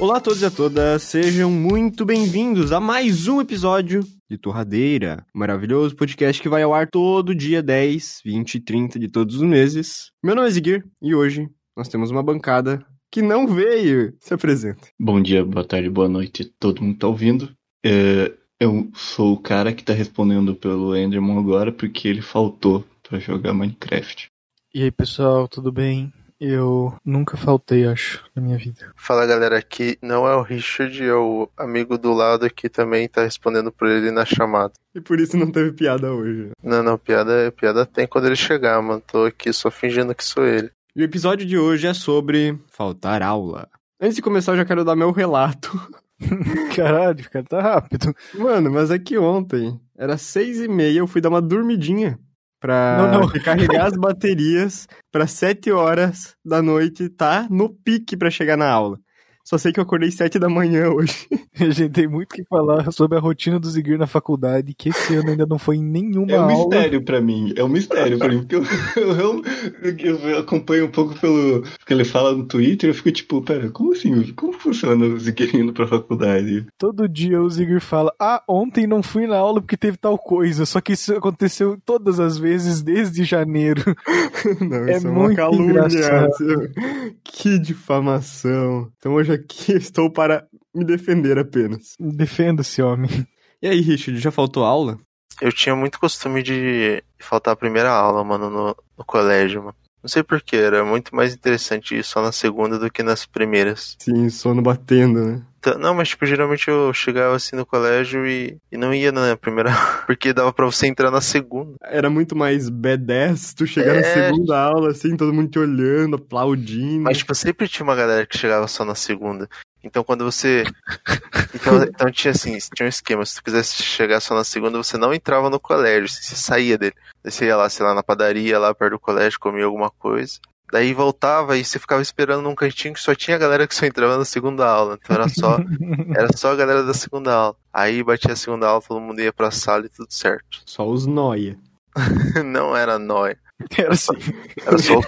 Olá a todos e a todas, sejam muito bem-vindos a mais um episódio de Torradeira, um maravilhoso podcast que vai ao ar todo dia 10, 20 e 30 de todos os meses. Meu nome é Ziguir e hoje nós temos uma bancada que não veio. Se apresenta. Bom dia, boa tarde, boa noite, todo mundo tá ouvindo. É, eu sou o cara que tá respondendo pelo Enderman agora porque ele faltou para jogar Minecraft. E aí, pessoal, tudo bem? Eu nunca faltei, acho, na minha vida. Fala galera, aqui não é o Richard, é o amigo do lado que também tá respondendo por ele na chamada. E por isso não teve piada hoje. Não, não, piada, piada tem quando ele chegar, mano. Tô aqui só fingindo que sou ele. E o episódio de hoje é sobre faltar aula. Antes de começar, eu já quero dar meu relato. Caralho, cara, tá rápido. Mano, mas é que ontem era seis e meia, eu fui dar uma dormidinha não. recarregar as baterias pra sete horas da noite, tá no pique pra chegar na aula. Só sei que eu acordei sete da manhã hoje. A gente tem muito o que falar sobre a rotina do Ziguir na faculdade, que esse ano ainda não foi em nenhuma É um aula. mistério pra mim, é um mistério pra mim, porque eu, eu, eu- eu acompanho um pouco pelo que ele fala no Twitter, eu fico tipo, pera, como assim? Como funciona o Zigueirinho indo pra faculdade? Todo dia o Ziguir fala: Ah, ontem não fui na aula porque teve tal coisa. Só que isso aconteceu todas as vezes desde janeiro. Não, É isso é uma muito calúnia. engraçado. Que difamação. Então hoje aqui estou para me defender apenas. Defenda esse homem. E aí, Richard, já faltou aula? Eu tinha muito costume de faltar a primeira aula, mano, no, no colégio, mano. Não sei porquê, era muito mais interessante ir só na segunda do que nas primeiras. Sim, sono batendo, né? Não, mas tipo, geralmente eu chegava assim no colégio e, e não ia na primeira, porque dava pra você entrar na segunda. Era muito mais B10 tu chegar na É. segunda aula, assim, todo mundo te olhando, aplaudindo. Mas, tipo, sempre tinha uma galera que chegava só na segunda. Então, quando você. Então, então tinha assim, tinha um esquema. Se tu quisesse chegar só na segunda, você não entrava no colégio, você saía dele. Daí você ia lá, sei lá, na padaria, lá perto do colégio, comia alguma coisa. Daí voltava e você ficava esperando num cantinho que só tinha galera que só entrava na segunda aula. Então era só, era só a galera da segunda aula. Aí batia a segunda aula, todo mundo ia pra sala e tudo certo. Só os noia. Não era nóia. Era assim. Era só.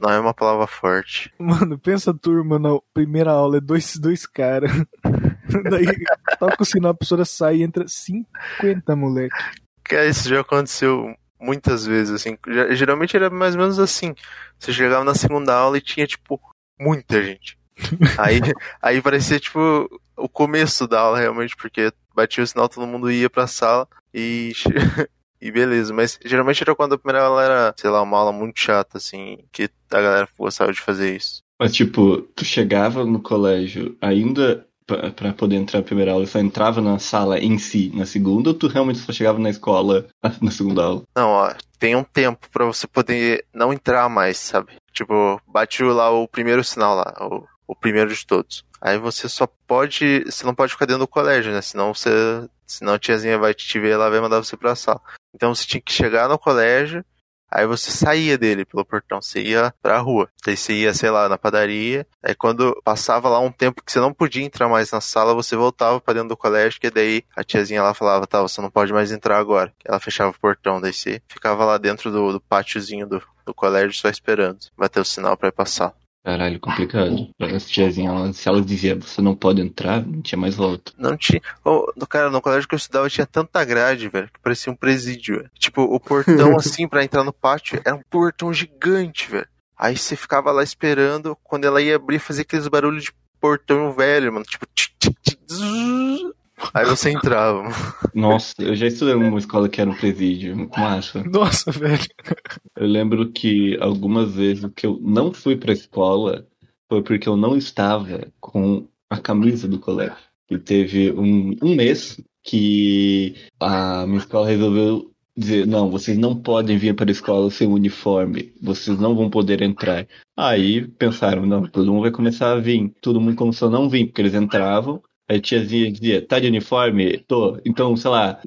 Não é uma palavra forte. Mano, pensa turma na primeira aula, é dois, dois caras. Daí toca o sinal, a professora sai e entra 50 moleque. Cara, isso já aconteceu muitas vezes, assim. Geralmente era mais ou menos assim. Você chegava na segunda aula e tinha, tipo, muita gente. Aí, aí parecia, tipo, o começo da aula, realmente, porque batia o sinal, todo mundo ia pra sala e. E beleza, mas geralmente era quando a primeira aula era, sei lá, uma aula muito chata, assim, que a galera gostava de fazer isso. Mas tipo, tu chegava no colégio ainda pra, pra poder entrar na primeira aula, só entrava na sala em si na segunda, ou tu realmente só chegava na escola na segunda aula? Não, ó, tem um tempo pra você poder não entrar mais, sabe? Tipo, bate lá o primeiro sinal lá, o, o primeiro de todos. Aí você só pode. Você não pode ficar dentro do colégio, né? Senão você. Senão a tiazinha vai te ver lá, vai mandar você pra sala. Então você tinha que chegar no colégio, aí você saía dele pelo portão, você ia pra rua. Aí você ia, sei lá, na padaria. Aí quando passava lá um tempo que você não podia entrar mais na sala, você voltava pra dentro do colégio, que daí a tiazinha lá falava, tá, você não pode mais entrar agora. Ela fechava o portão, daí você ficava lá dentro do, do pátiozinho do, do colégio só esperando. Bater o sinal pra ir passar. Caralho, complicado. As tiazinhas, ela- se ela dizia você não pode entrar, não tinha mais volta. Não tinha. No cara, no colégio que eu estudava tinha tanta grade, velho, que parecia um presídio, velho. Tipo, o portão, assim, pra entrar no pátio, era um portão gigante, velho. Aí você ficava lá esperando, quando ela ia abrir, fazia aqueles barulhos de portão velho, mano. Tipo, tch, tch, tch. Aí você entrava. Nossa, eu já estudei numa escola que era um presídio, muito massa. Nossa, velho. Eu lembro que algumas vezes que eu não fui pra escola foi porque eu não estava com a camisa do colégio. E teve um, um mês que a minha escola resolveu dizer, não, vocês não podem vir para a escola sem uniforme, vocês não vão poder entrar. Aí pensaram, não, todo mundo vai começar a vir. Todo mundo começou a não vir, porque eles entravam, a tiazinha dizia, tá de uniforme? Tô. Então, sei lá,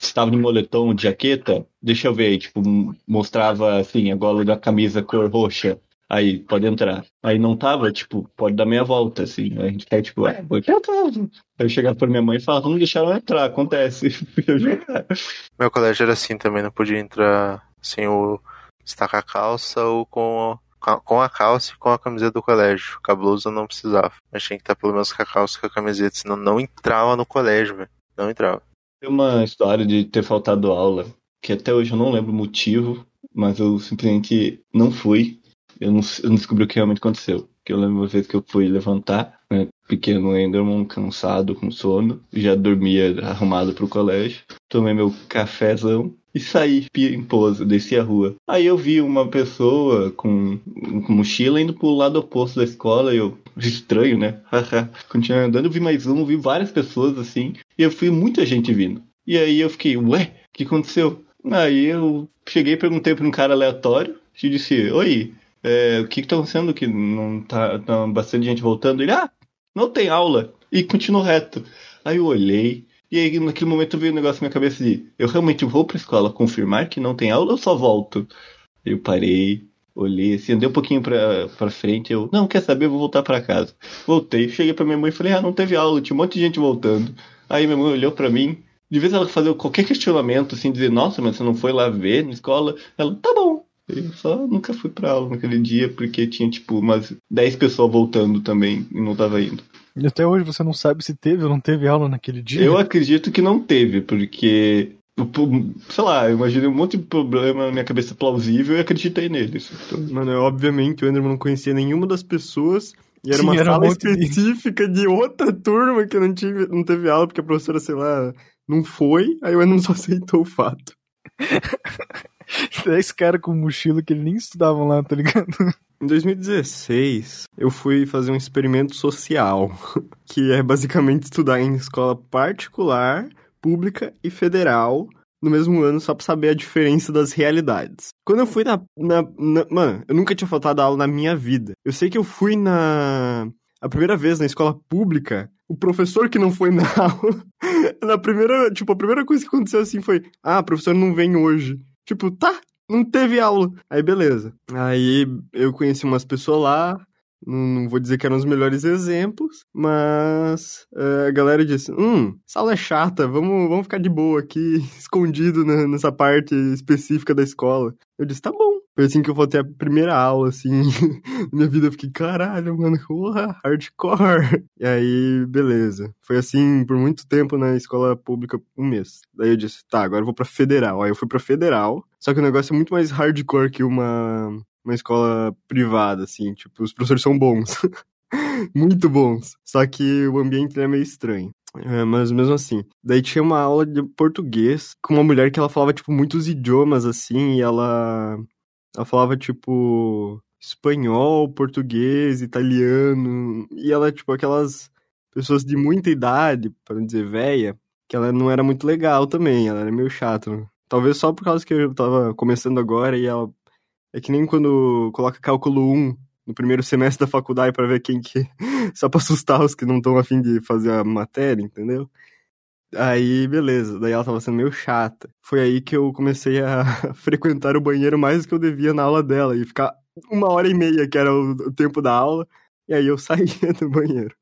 estava de moletom, de jaqueta? Deixa eu ver. aí, Tipo, mostrava assim, a gola da camisa cor roxa. Aí, pode entrar. Aí não tava, tipo, pode dar meia volta, assim. Aí a gente quer, tipo, é, vou entrar. Aí eu chegava pra minha mãe e falava, não deixaram entrar, acontece. Eu jogar. Meu colégio era assim também, não podia entrar sem o estacar a calça ou com, com a calça e com a camiseta do colégio. Com a blusa não precisava. Mas tinha que estar pelo menos com a calça e com a camiseta, senão não entrava no colégio, velho. Não entrava. Tem uma história de ter faltado aula, que até hoje eu não lembro o motivo, mas eu simplesmente não fui. Eu não, eu não descobri o que realmente aconteceu. Que eu lembro uma vez que eu fui levantar, né, pequeno Enderman, cansado, com sono, já dormia arrumado pro colégio. Tomei meu cafezão e saí pimposo, desci a rua. Aí eu vi uma pessoa com, com mochila indo pro lado oposto da escola e eu, estranho, né? Continuei andando, vi mais um, vi várias pessoas assim, e eu fui muita gente vindo. E aí eu fiquei, ué, o que aconteceu? Aí eu cheguei perguntei pra um cara aleatório, e disse, oi, é, o que que tá acontecendo que não tá, tá bastante gente voltando? Ele, ah, não tem aula. E continuou reto. Aí eu olhei, e aí naquele momento veio um negócio na minha cabeça de, eu realmente vou pra escola confirmar que não tem aula ou só volto? Eu parei, olhei assim, andei um pouquinho pra, pra frente, eu, não, quer saber, vou voltar pra casa. Voltei, cheguei pra minha mãe e falei, ah, não teve aula, tinha um monte de gente voltando. Aí minha mãe olhou pra mim, de vez ela fazer qualquer questionamento, assim, dizer, nossa, mas você não foi lá ver na escola? Ela, tá bom. Eu só nunca fui pra aula naquele dia, porque tinha, tipo, umas 10 pessoas voltando também e não tava indo. E até hoje você não sabe se teve ou não teve aula naquele dia. Eu acredito que não teve, porque, sei lá, eu imaginei um monte de problema na minha cabeça plausível e acreditei neles. Então, Mano, eu, obviamente o Enderman não conhecia nenhuma das pessoas. E era Sim, uma era um sala de- específica de... outra turma que não, tive, não teve aula, porque a professora, sei lá, não foi. Aí o Enderman só aceitou o fato. Dez caras com mochila que nem estudavam lá, tá ligado? Em 2016, eu fui fazer um experimento social, que é basicamente estudar em escola particular, pública e federal no mesmo ano só pra saber a diferença das realidades. Quando eu fui na, na, na- Mano, eu nunca tinha faltado aula na minha vida. Eu sei que eu fui na. A primeira vez na escola pública, o professor que não foi na aula. na primeira. Tipo, a primeira coisa que aconteceu assim foi: Ah, professor não vem hoje. Tipo, tá, não teve aula. Aí, beleza. Aí eu conheci umas pessoas lá. Não, vou dizer que eram os melhores exemplos, mas eh, a galera disse: Hum, aula é chata, vamos, vamos ficar de boa aqui, escondido na- nessa parte específica da escola. Eu disse: Tá bom. Foi assim que eu voltei a primeira aula, assim. minha vida eu fiquei: Caralho, mano, porra, hardcore. E aí, beleza. Foi assim por muito tempo na escola pública, um mês. Daí eu disse: Tá, agora eu vou pra federal. Aí eu fui pra federal. Só que o negócio é muito mais hardcore que uma uma escola privada, assim, tipo, os professores são bons. Muito bons. Só que o ambiente é meio estranho. É, mas mesmo assim. Daí tinha uma aula de português com uma mulher que ela falava, tipo, muitos idiomas, assim, e ela. Ela falava, tipo, espanhol, português, italiano. E ela, tipo, aquelas pessoas de muita idade, para não dizer velha, que ela não era muito legal também, ela era meio chata. Talvez só por causa que eu tava começando agora e ela é que nem quando coloca cálculo 1 no primeiro semestre da faculdade pra ver quem que. Só pra assustar os que não estão afim de fazer a matéria, entendeu? Aí, beleza. Daí ela tava sendo meio chata. Foi aí que eu comecei a frequentar o banheiro mais do que eu devia na aula dela. E ficar uma hora e meia, que era o, tempo da aula. E aí eu saía do banheiro.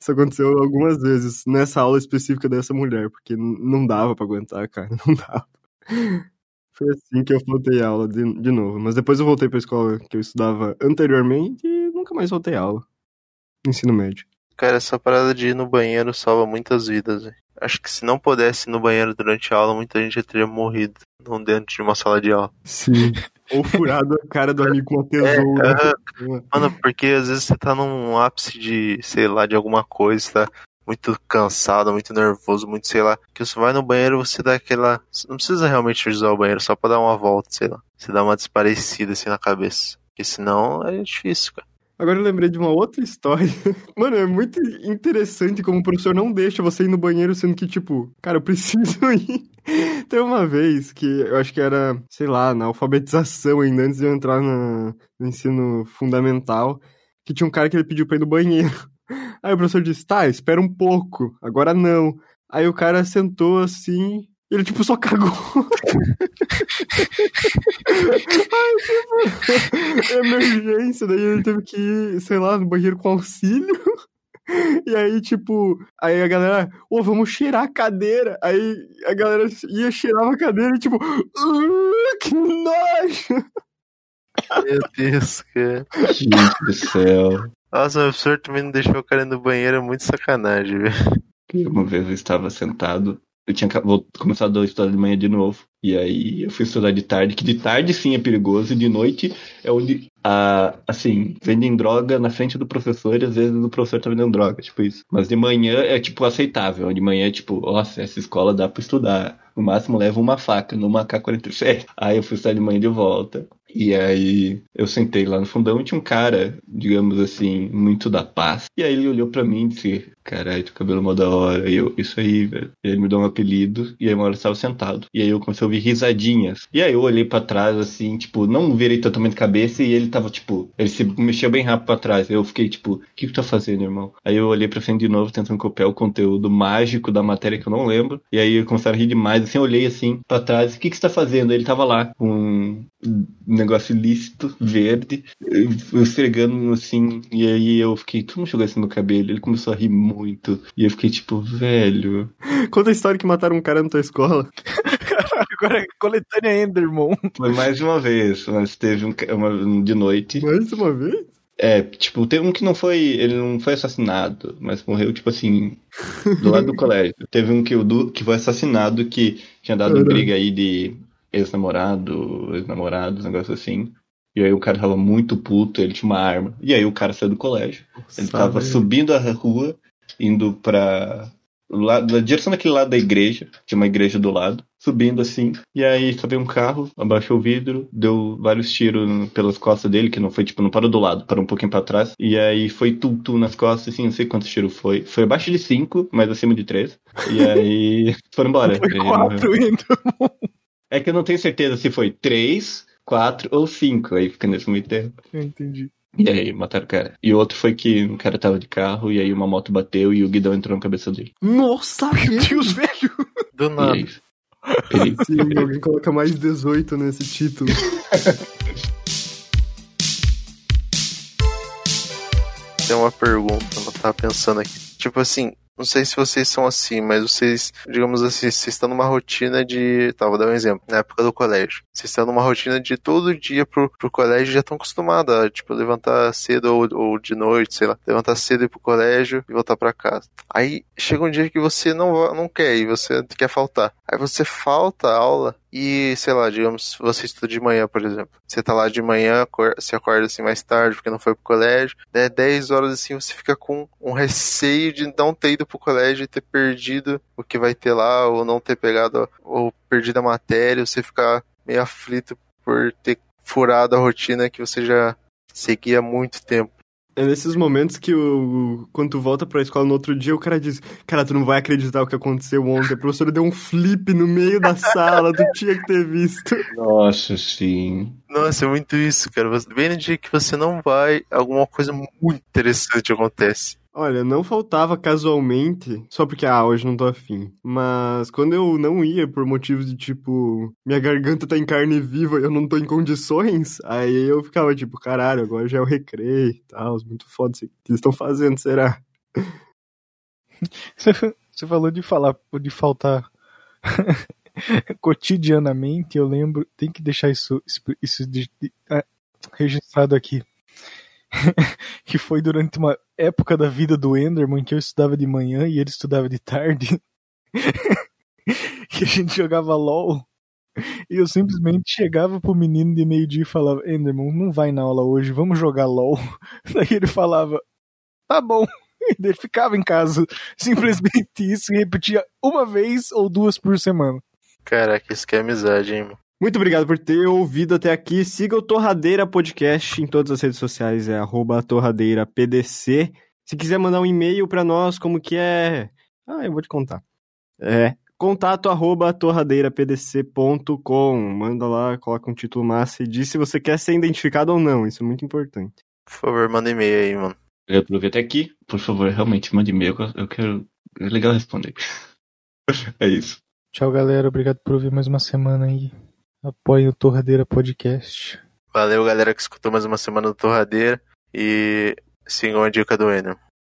Isso aconteceu algumas vezes nessa aula específica dessa mulher, porque não dava pra aguentar, cara. Não dava. Foi assim que eu faltei aula de, de novo. Mas depois eu voltei pra escola que eu estudava anteriormente e nunca mais voltei a aula. Ensino médio. Cara, essa parada de ir no banheiro salva muitas vidas, velho. Acho que se não pudesse ir no banheiro durante a aula, muita gente já teria morrido não dentro de uma sala de aula. Sim. Ou furado a cara do amigo com uma tesoura. aham. Mano, porque às vezes você tá num ápice de, sei lá, de alguma coisa, tá muito cansado, muito nervoso, muito, sei lá, que você vai no banheiro você dá aquela. Você não precisa realmente usar o banheiro, só pra dar uma volta, sei lá. Você dá uma desparecida assim na cabeça. Porque senão é difícil, cara. Agora eu lembrei de uma outra história. Mano, é muito interessante como o professor não deixa você ir no banheiro, sendo que, tipo, cara, eu preciso ir. Teve uma vez que eu acho que era, sei lá, na alfabetização ainda, antes de eu entrar na- no ensino fundamental, que tinha um cara que ele pediu pra ir no banheiro. Aí o professor disse, tá, espera um pouco, agora não. Aí o cara sentou assim, ele, tipo, só cagou. Ai, tipo, emergência, daí ele teve que ir, sei lá, no banheiro com auxílio. E aí, tipo, aí a galera, ô, vamos cheirar a cadeira. Aí a galera ia cheirar a cadeira e, tipo, "Uh, que nojo! Meu Deus, cara. Gente do céu. Nossa, o professor também não deixou o cara ir no banheiro, é muito sacanagem, velho. Uma vez eu estava sentado, eu tinha começado a estudar de manhã de novo. E aí eu fui estudar de tarde, que de tarde sim é perigoso, e de noite é onde, ah, assim, vendem droga na frente do professor e às vezes o professor tá vendendo droga, tipo isso. Mas de manhã é, tipo, aceitável. De manhã é tipo, nossa, essa escola dá pra estudar. No máximo leva uma faca numa K-47. Aí eu fui estudar de manhã de volta. E aí eu sentei lá no fundão e tinha um cara, digamos assim, muito da paz. E aí ele olhou pra mim e disse, caralho, teu cabelo é mó da hora. Eu, isso aí, velho. E ele me deu um apelido. E aí uma hora eu estava sentado. E aí eu comecei a ouvir risadinhas. E aí eu olhei pra trás, assim, tipo, não virei totalmente cabeça e ele tava, tipo, ele se mexeu bem rápido pra trás. Eu fiquei, tipo, o que que tá fazendo, irmão? Aí eu olhei pra frente de novo, tentando copiar o conteúdo mágico da matéria que eu não lembro. E aí começaram a rir demais, assim, eu olhei assim pra trás, o que que você tá fazendo? Ele tava lá com um negócio ilícito, verde, eu esfregando assim, e aí eu fiquei, tu não jogou isso no cabelo? Ele começou a rir muito, e eu fiquei tipo, velho. Conta a história que mataram um cara na tua escola. Agora é coletânea Enderman. Foi mais uma vez, mas teve um, uma, de noite. Mais uma vez? É, tipo, teve um que não foi. Ele não foi assassinado, mas morreu, tipo assim, do lado do colégio. Teve um que, o du- que foi assassinado que tinha dado Caramba. briga aí de ex-namorado, ex-namorados, negócio assim. E aí o cara tava muito puto, ele tinha uma arma. E aí o cara saiu do colégio. Ele Nossa, tava velho. subindo a rua, indo pra. Lá, na direção daquele lado da igreja, tinha uma igreja do lado, subindo assim, e aí subiu um carro, abaixou o vidro, deu vários tiros pelas costas dele, que não foi, tipo, não parou do lado, parou um pouquinho pra trás, e aí foi tum-tum nas costas, assim, não sei quantos tiros foi. Foi abaixo de cinco, mas acima de três. E aí foram embora. Foi quatro Enderman. É que eu não tenho certeza se foi três, quatro ou cinco, aí fica nesse meio tempo. Eu entendi. E aí, mataram o cara. E outro foi que o cara tava de carro, e aí uma moto bateu e o guidão entrou na cabeça dele. Nossa, Meu Deus, velho. Do nada. Sim, alguém coloca mais 18 nesse título. Tem uma pergunta, eu tava pensando aqui. Tipo assim, não sei se vocês são assim, mas vocês, digamos assim, vocês estão numa rotina de. Tá, vou dar um exemplo. Na época do colégio. Vocês estão numa rotina de todo dia pro, pro colégio já estão acostumados a, tipo, levantar cedo ou, ou de noite, sei lá. Levantar cedo e ir pro colégio e voltar pra casa. Aí chega um dia que você não, não quer e você quer faltar. Aí você falta a aula e, sei lá, digamos, você estuda de manhã, por exemplo. Você tá lá de manhã, você acorda assim mais tarde porque não foi pro colégio. Né, 10 horas assim você fica com um receio de não ter ido pro colégio e ter perdido o que vai ter lá, ou não ter pegado, ou perdido a matéria, você ficar meio aflito por ter furado a rotina que você já seguia há muito tempo. É nesses momentos que o, quando tu volta pra escola no outro dia, o cara diz: Cara, tu não vai acreditar o que aconteceu ontem. A professora deu um flip no meio da sala, tu tinha que ter visto. Nossa, sim. Nossa, é muito isso, cara. Bem no dia que você não vai, alguma coisa muito interessante acontece. Olha, não faltava casualmente, só porque, ah, hoje não tô afim. Mas quando eu não ia por motivos de tipo, minha garganta tá em carne viva e eu não tô em condições, aí eu ficava tipo, caralho, agora já é o recreio e tal, muito foda isso que eles estão fazendo, será? Você, falou de falar, de faltar cotidianamente, eu lembro, tem que deixar isso, isso de- de- ah, registrado aqui. que foi durante uma época da vida do Enderman que eu estudava de manhã e ele estudava de tarde. que a gente jogava LOL. E eu simplesmente chegava pro menino de meio-dia e falava: Enderman, não vai na aula hoje, vamos jogar LOL. Daí ele falava: Tá bom. E ele ficava em casa. Simplesmente isso e repetia uma vez ou duas por semana. Caraca, isso que é amizade, hein, mano. Muito obrigado por ter ouvido até aqui. Siga o Torradeira Podcast em todas as redes sociais, é arroba torradeirapdc. Se quiser mandar um e-mail pra nós, como que é? Ah, eu vou te contar. É contato arroba torradeirapdc.com. Manda lá, coloca um título massa e diz se você quer ser identificado ou não. Isso é muito importante. Por favor, manda e-mail aí, mano. Eu aproveito até aqui. Por favor, realmente, mande e-mail. Eu quero. É legal responder. é isso. Tchau, galera. Obrigado por ouvir mais uma semana aí. Apoie o Torradeira Podcast. Valeu, galera, que escutou mais uma semana do Torradeira. E sigam a dica do Ener.